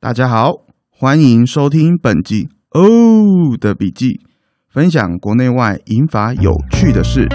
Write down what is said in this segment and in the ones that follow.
大家好，欢迎收听本集哦的笔记，分享国内外银法有趣的事。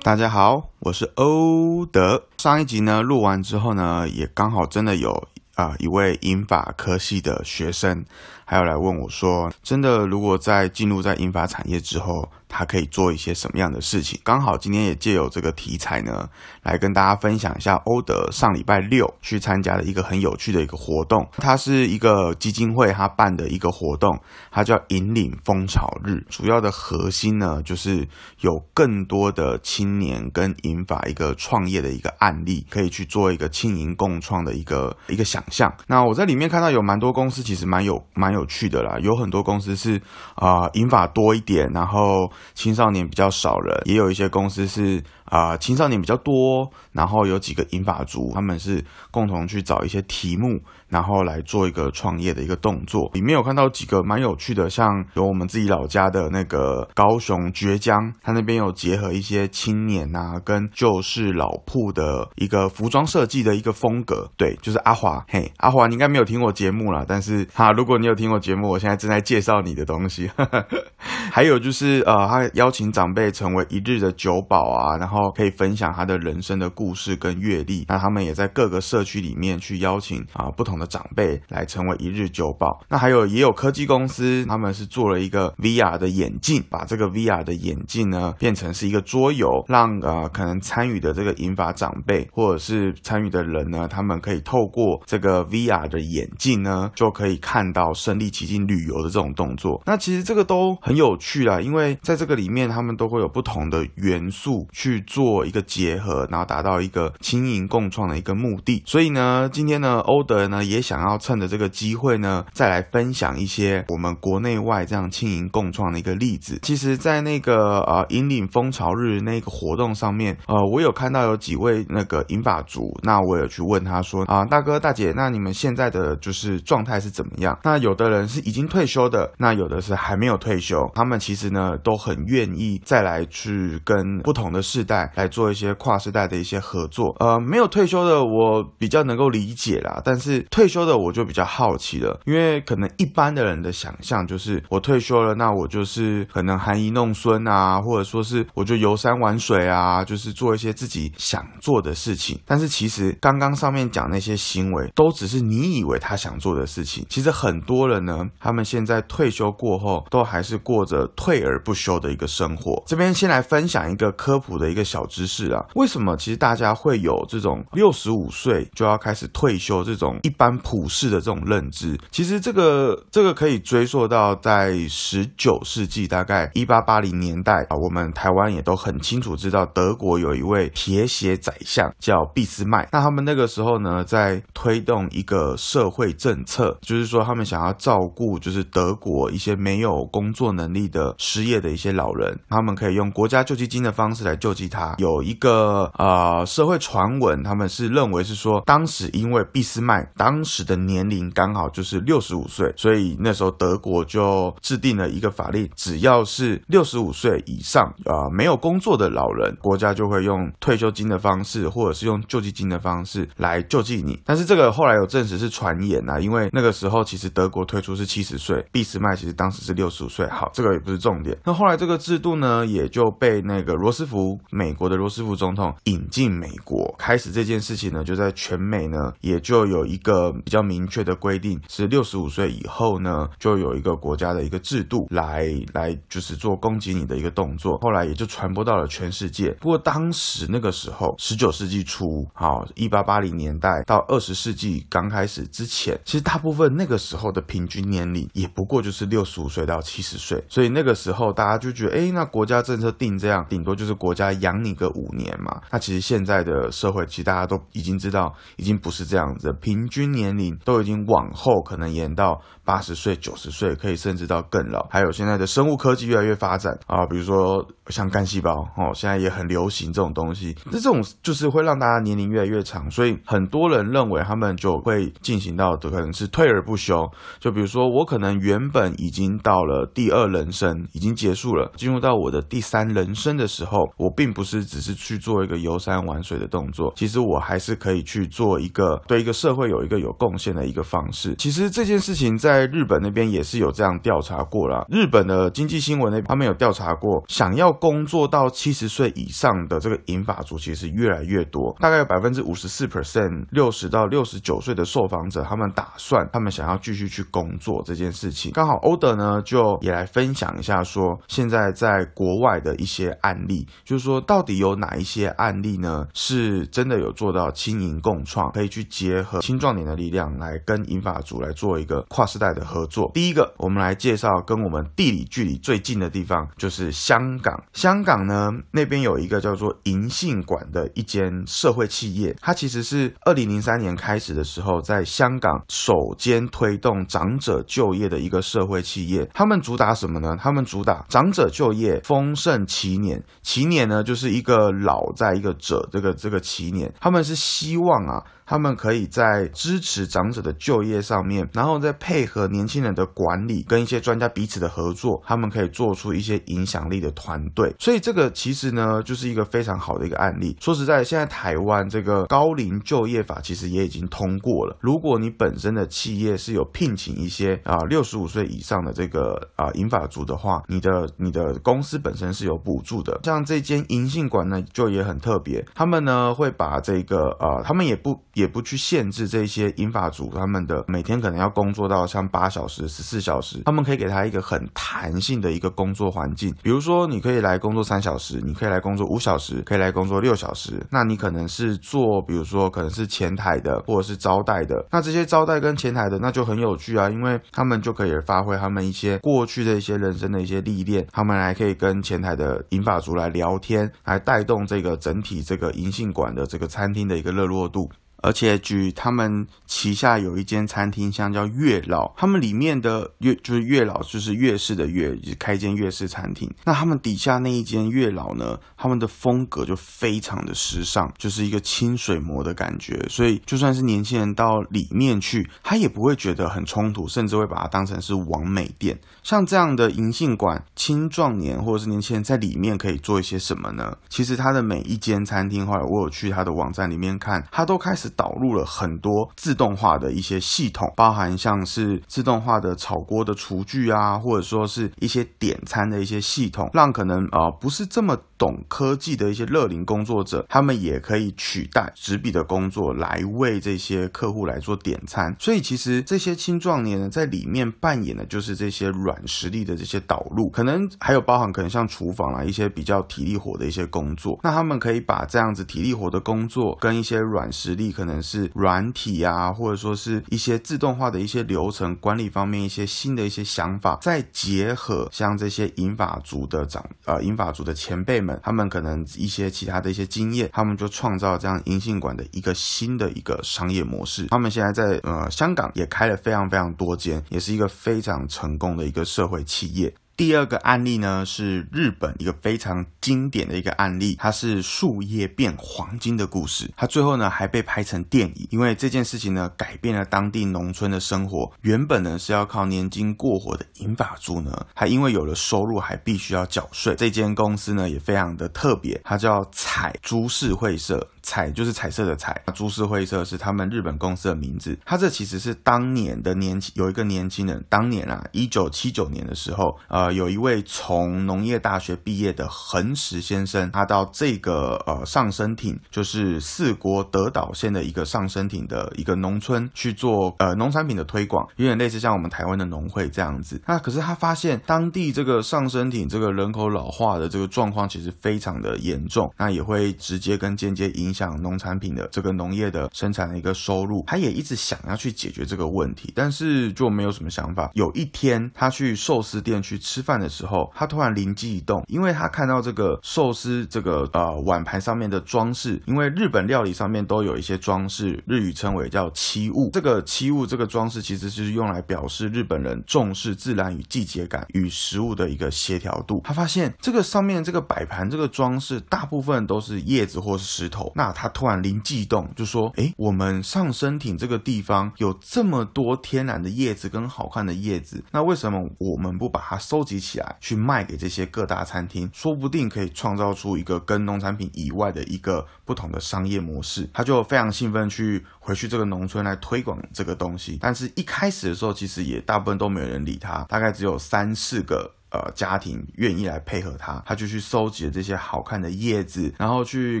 大家好，我是欧德。上一集呢录完之后呢，也刚好真的有啊、一位英法科系的学生，还有来问我说，真的如果在进入在银法产业之后，他可以做一些什么样的事情？刚好今天也借由这个题材呢，来跟大家分享一下欧德上礼拜六去参加的一个很有趣的一个活动。它是一个基金会他办的一个活动，它叫引领风潮日。主要的核心呢，就是有更多的青年跟银发一个创业的一个案例，可以去做一个轻盈共创的一个一个想象。那我在里面看到有蛮多公司，其实蛮有蛮有有趣的啦。有很多公司是啊、银发多一点，然后青少年比较少人，也有一些公司是啊、青少年比较多，然后有几个银发族，他们是共同去找一些题目，然后来做一个创业的一个动作。里面有看到几个蛮有趣的，像有我们自己老家的那个高雄倔江，他那边有结合一些青年啊跟旧式老铺的一个服装设计的一个风格。对，就是阿华，嘿，阿华，你应该没有听我节目啦，但是哈，如果你有听我节目，我现在正在介绍你的东西。还有就是呃，他邀请长辈成为一日的酒保啊，然后可以分享他的人生的故事跟阅历。那他们也在各个社区里面去邀请啊不同的长辈来成为一日酒保。那还有也有科技公司，他们是做了一个 VR 的眼镜，把这个 VR 的眼镜呢变成是一个桌游，让呃可能参与的这个银发长辈或者是参与的人呢，他们可以透过这个 VR 的眼镜呢，就可以看到身临其境旅游的这种动作。那其实这个都很有趣啦，因为在这个里面，他们都会有不同的元素去做一个结合，然后达到一个轻盈共创的一个目的。所以呢，今天呢，欧德呢也也想要趁着这个机会呢，再来分享一些我们国内外这样轻盈共创的一个例子。其实，在那个呃引领风潮日那个活动上面，呃，我有看到有几位那个银发族，那我有去问他说啊、大哥大姐，那你们现在的就是状态是怎么样？那有的人是已经退休的，那有的是还没有退休，他们其实呢都很愿意再来去跟不同的世代来做一些跨世代的一些合作。呃，没有退休的我比较能够理解啦，但是退退休的我就比较好奇了，因为可能一般的人的想象就是我退休了，那我就是可能含饴弄孙啊，或者说是我就游山玩水啊，就是做一些自己想做的事情。但是其实刚刚上面讲那些行为，都只是你以为他想做的事情。其实很多人呢，他们现在退休过后，都还是过着退而不休的一个生活。这边先来分享一个科普的一个小知识啊，为什么其实大家会有这种六十五岁就要开始退休这种一般普世的这种认知？其实这个这个可以追溯到在十九世纪，大概一八八零年代啊，我们台湾也都很清楚知道，德国有一位铁血宰相叫俾斯麦。那他们那个时候呢，在推动一个社会政策，就是说他们想要照顾就是德国一些没有工作能力的失业的一些老人，他们可以用国家救济金的方式来救济他。有一个呃社会传闻，他们是认为是说，当时因为俾斯麦当当时的年龄刚好就是六十五岁，所以那时候德国就制定了一个法令，只要是六十五岁以上啊、没有工作的老人，国家就会用退休金的方式，或者是用救济金的方式来救济你。但是这个后来有证实是传言啊，因为那个时候其实德国推出是七十岁，俾斯麦其实当时是六十五岁。好，这个也不是重点。那后来这个制度呢，也就被那个罗斯福，美国的罗斯福总统引进美国，开始这件事情呢，就在全美呢，也就有一个比较明确的规定，是六十五岁以后呢，就有一个国家的一个制度来来就是做攻击你的一个动作。后来也就传播到了全世界。不过当时那个时候，十九世纪初，好，一八八零年代到二十世纪刚开始之前，其实大部分那个时候的平均年龄也不过就是六十五岁到七十岁，所以那个时候大家就觉得，哎，那国家政策定这样，顶多就是国家养你个五年嘛。那其实现在的社会，其实大家都已经知道，已经不是这样子，平均年龄都已经往后可能延到八十岁、九十岁，可以甚至到更老。还有现在的生物科技越来越发展啊，比如说像干细胞哦，现在也很流行这种东西。那这种就是会让大家年龄越来越长，所以很多人认为他们就会进行到的可能是退而不休。就比如说我可能原本已经到了第二人生，已经结束了，进入到我的第三人生的时候，我并不是只是去做一个游山玩水的动作，其实我还是可以去做一个对一个社会有一个有贡献的一个方式。其实这件事情在日本那边也是有这样调查过了。日本的经济新闻那边他们有调查过，想要工作到七十岁以上的这个银发族其实越来越多，大概有百分之五十四 percent 六十到六十九岁的受访者，他们打算他们想要继续去工作这件事情。刚好欧德呢就也来分享一下，说现在在国外的一些案例，就是说到底有哪一些案例呢是真的有做到轻盈共创，可以去结合青壮年的力量来跟银发族来做一个跨世代的合作。第一个，我们来介绍跟我们地理距离最近的地方，就是香港。香港呢那边有一个叫做银杏馆的一间社会企业，它其实是二零零三年开始的时候，在香港首间推动长者就业的一个社会企业。他们主打什么呢？他们主打长者就业丰盛祈年，祈年呢就是一个老在一个者这个这个祈年，他们是希望啊。他们可以在支持长者的就业上面，然后再配合年轻人的管理，跟一些专家彼此的合作，他们可以做出一些影响力的团队。所以这个其实呢，就是一个非常好的一个案例。说实在，现在台湾这个高龄就业法其实也已经通过了。如果你本身的企业是有聘请一些啊六十五岁以上的这个啊银发族的话，你的你的公司本身是有补助的。像这间银杏馆呢，就也很特别，他们呢会把这个啊，他们也不。也不去限制这些英法族他们的每天可能要工作到像八小时、十四小时，他们可以给他一个很弹性的一个工作环境。比如说，你可以来工作三小时，你可以来工作五小时，可以来工作六小时。那你可能是做，比如说可能是前台的，或者是招待的。那这些招待跟前台的，那就很有趣啊，因为他们就可以发挥他们一些过去的一些人生的一些历练，他们还可以跟前台的银发族来聊天，来带动这个整体这个银杏馆的这个餐厅的一个热络度。而且据他们旗下有一间餐厅，像叫月老，他们里面的月就是月老，就是月式的月，开间月式餐厅。那他们底下那一间月老呢，他们的风格就非常的时尚，就是一个清水模的感觉。所以就算是年轻人到里面去，他也不会觉得很冲突，甚至会把它当成是完美店。像这样的银杏馆，青壮年或者是年轻人在里面可以做一些什么呢？其实他的每一间餐厅，后来我有去他的网站里面看，他都开始。导入了很多自动化的一些系统，包含像是自动化的炒锅的厨具啊，或者说是一些点餐的一些系统，让可能啊不是这么懂科技的一些乐龄工作者，他们也可以取代纸笔的工作来为这些客户来做点餐。所以其实这些青壮年呢，在里面扮演的就是这些软实力的这些导入，可能还有包含可能像厨房啊一些比较体力活的一些工作，那他们可以把这样子体力活的工作跟一些软实力可。可能是软体啊，或者说是一些自动化的一些流程管理方面一些新的一些想法，再结合像这些银法族的长呃银法族的前辈们，他们可能一些其他的一些经验，他们就创造这样银杏馆的一个新的一个商业模式。他们现在在呃香港也开了非常非常多间，也是一个非常成功的一个社会企业。第二个案例呢，是日本一个非常经典的一个案例，它是树叶变黄金的故事。它最后呢还被拍成电影，因为这件事情呢改变了当地农村的生活。原本呢是要靠年金过活的银发族呢，还因为有了收入，还必须要缴税。这间公司呢也非常的特别，它叫彩株式会社。彩就是彩色的彩，株式会社是他们日本公司的名字。他这其实是当年的年轻有一个年轻人，当年啊，一九七九年的时候，呃，有一位从农业大学毕业的横石先生，他到这个呃上升町，就是四国德岛县的一个上升町的一个农村去做呃农产品的推广，有点类似像我们台湾的农会这样子。那可是他发现当地这个上升町这个人口老化的这个状况其实非常的严重，那也会直接跟间接影。影响农产品的这个农业的生产的一个收入。他也一直想要去解决这个问题，但是就没有什么想法。有一天，他去寿司店去吃饭的时候，他突然灵机一动，因为他看到这个寿司这个呃碗盘上面的装饰，因为日本料理上面都有一些装饰，日语称为叫漆物。这个漆物这个装饰其实就是用来表示日本人重视自然与季节感与食物的一个协调度。他发现这个上面这个摆盘这个装饰大部分都是叶子或是石头，那他突然灵机一动，就说：哎，我们上升艇这个地方有这么多天然的叶子跟好看的叶子，那为什么我们不把它收集起来去卖给这些各大餐厅？说不定可以创造出一个跟农产品以外的一个不同的商业模式。他就非常兴奋去回去这个农村来推广这个东西，但是一开始的时候其实也大部分都没有人理他，大概只有三四个。呃，家庭愿意来配合他，他就去收集了这些好看的叶子，然后去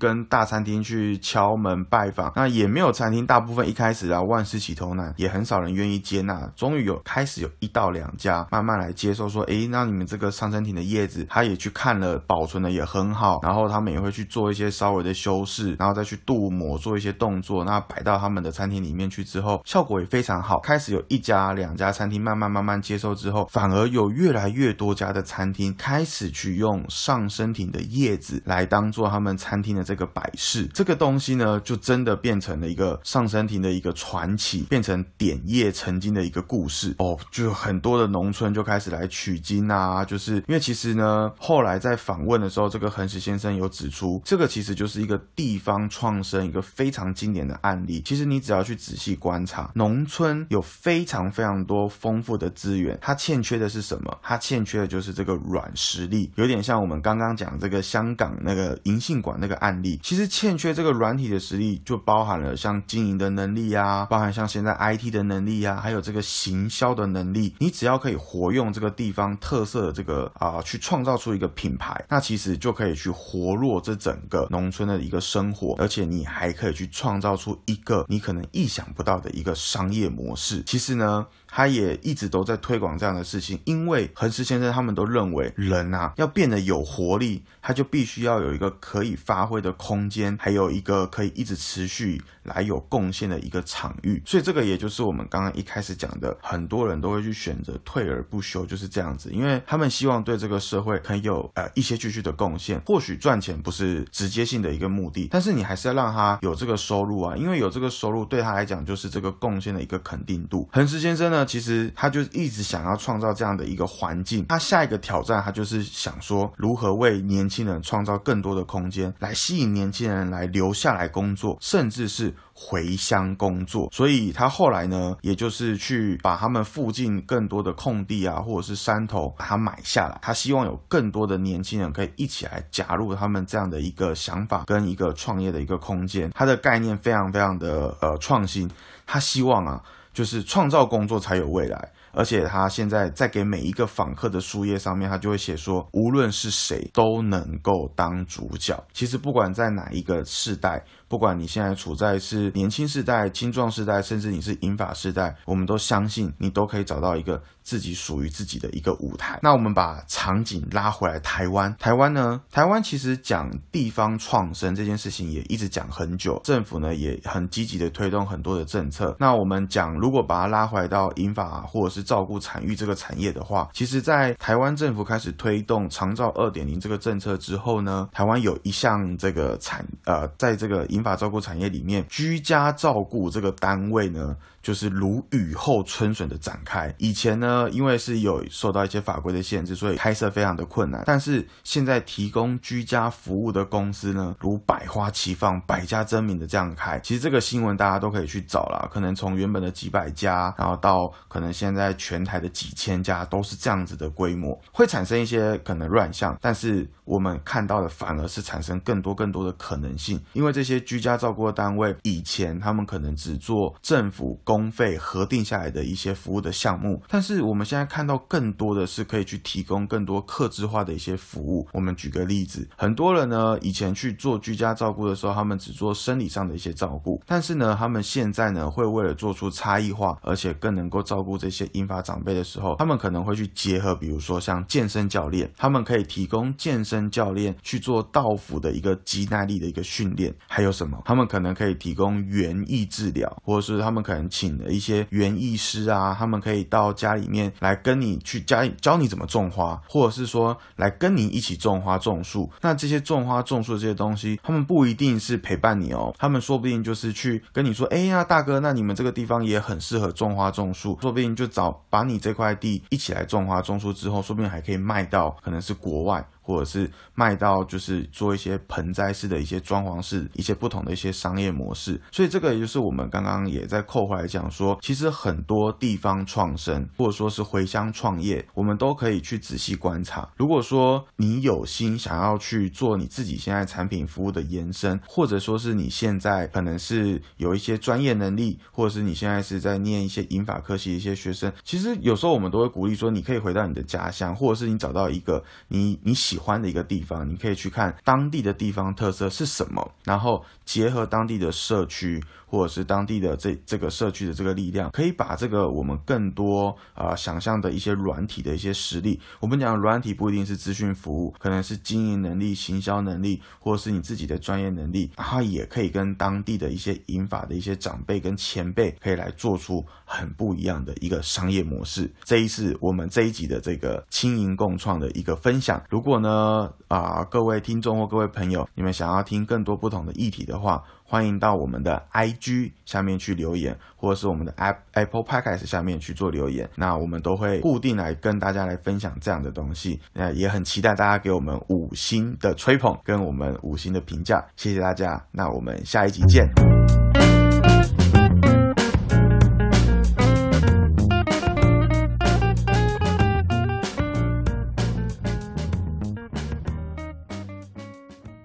跟大餐厅去敲门拜访。那也没有餐厅，大部分一开始啊万事起头难，也很少人愿意接纳。终于有开始有一到两家慢慢来接受，说，哎，那你们这个上餐厅的叶子，他也去看了，保存的也很好，然后他们也会去做一些稍微的修饰，然后再去镀膜做一些动作，那摆到他们的餐厅里面去之后，效果也非常好。开始有一家两家餐厅慢慢慢慢接受之后，反而有越来越多。家的餐厅开始去用上升亭的叶子来当做他们餐厅的这个摆饰，这个东西呢，就真的变成了一个上升亭的一个传奇，变成点叶成金的一个故事哦。就很多的农村就开始来取经啊，就是因为其实呢，后来在访问的时候，这个恒石先生有指出，这个其实就是一个地方创生一个非常经典的案例。其实你只要去仔细观察，农村有非常非常多丰富的资源，它欠缺的是什么？它欠缺。就是这个软实力，有点像我们刚刚讲这个香港那个银杏馆那个案例。其实欠缺这个软体的实力，就包含了像经营的能力啊，包含像现在 IT 的能力啊，还有这个行销的能力。你只要可以活用这个地方特色的这个啊，去创造出一个品牌，那其实就可以去活络这整个农村的一个生活，而且你还可以去创造出一个你可能意想不到的一个商业模式。其实呢。他也一直都在推广这样的事情，因为恒石先生他们都认为人啊要变得有活力，他就必须要有一个可以发挥的空间，还有一个可以一直持续来有贡献的一个场域。所以这个也就是我们刚刚一开始讲的，很多人都会去选择退而不休，就是这样子，因为他们希望对这个社会可以有呃一些继续的贡献。或许赚钱不是直接性的一个目的，但是你还是要让他有这个收入啊，因为有这个收入对他来讲就是这个贡献的一个肯定度。恒石先生呢？其实他就一直想要创造这样的一个环境。他下一个挑战，他就是想说如何为年轻人创造更多的空间，来吸引年轻人来留下来工作，甚至是回乡工作。所以他后来呢，也就是去把他们附近更多的空地啊，或者是山头，把它买下来。他希望有更多的年轻人可以一起来加入他们这样的一个想法跟一个创业的一个空间。他的概念非常非常的呃创新。他希望啊。就是创造工作才有未来，而且他现在在给每一个访客的书页上面，他就会写说，无论是谁都能够当主角。其实不管在哪一个世代。不管你现在处在是年轻世代、青壮世代，甚至你是银发世代，我们都相信你都可以找到一个自己属于自己的一个舞台。那我们把场景拉回来，台湾，台湾呢？台湾其实讲地方创生这件事情也一直讲很久，政府呢也很积极的推动很多的政策。那我们讲，如果把它拉回来到银发或者是照顾产育这个产业的话，其实，在台湾政府开始推动长照二点零这个政策之后呢，台湾有一项这个产呃，在这个银法照顾产业里面，居家照顾这个单位呢，就是如雨后春笋的展开。以前呢，因为是有受到一些法规的限制，所以开设非常的困难。但是现在提供居家服务的公司呢，如百花齐放、百家争鸣的这样开。其实这个新闻大家都可以去找了，可能从原本的几百家，然后到可能现在全台的几千家，都是这样子的规模，会产生一些可能乱象。但是我们看到的反而是产生更多更多的可能性，因为这些。居家照顾的单位，以前他们可能只做政府公费核定下来的一些服务的项目，但是我们现在看到更多的是可以去提供更多客制化的一些服务。我们举个例子，很多人呢以前去做居家照顾的时候，他们只做生理上的一些照顾，但是呢，他们现在呢会为了做出差异化，而且更能够照顾这些银发长辈的时候，他们可能会去结合，比如说像健身教练，他们可以提供健身教练去做道府的一个肌耐力的一个训练，还有什么？他们可能可以提供园艺治疗，或者是他们可能请了一些园艺师啊，他们可以到家里面来跟你去教教你怎么种花，或者是说来跟你一起种花种树。那这些种花种树的这些东西，他们不一定是陪伴你哦，他们说不定就是去跟你说，哎呀，大哥，那你们这个地方也很适合种花种树，说不定就找把你这块地一起来种花种树之后，说不定还可以卖到可能是国外。或者是卖到就是做一些盆栽式的一些装潢式一些不同的一些商业模式，所以这个也就是我们刚刚也在扣回来讲说，其实很多地方创生或者说是回乡创业，我们都可以去仔细观察。如果说你有心想要去做你自己现在产品服务的延伸，或者说是你现在可能是有一些专业能力，或者是你现在是在念一些英法科系的一些学生，其实有时候我们都会鼓励说，你可以回到你的家乡，或者是你找到一个你你喜。喜欢的一个地方，你可以去看当地的地方特色是什么，然后结合当地的社区。或者是当地的这这个社区的这个力量，可以把这个我们更多啊想象的一些软体的一些实力。我们讲软体不一定是资讯服务，可能是经营能力、行销能力，或者是你自己的专业能力，它也可以跟当地的一些引法的一些长辈跟前辈，可以来做出很不一样的一个商业模式。这一次我们这一集的这个轻盈共创的一个分享。如果呢啊各位听众或各位朋友，你们想要听更多不同的议题的话，欢迎到我们的 IG 下面去留言，或者是我们的 Apple Podcast 下面去做留言。那我们都会固定来跟大家来分享这样的东西。那也很期待大家给我们五星的吹捧跟我们五星的评价，谢谢大家。那我们下一集见。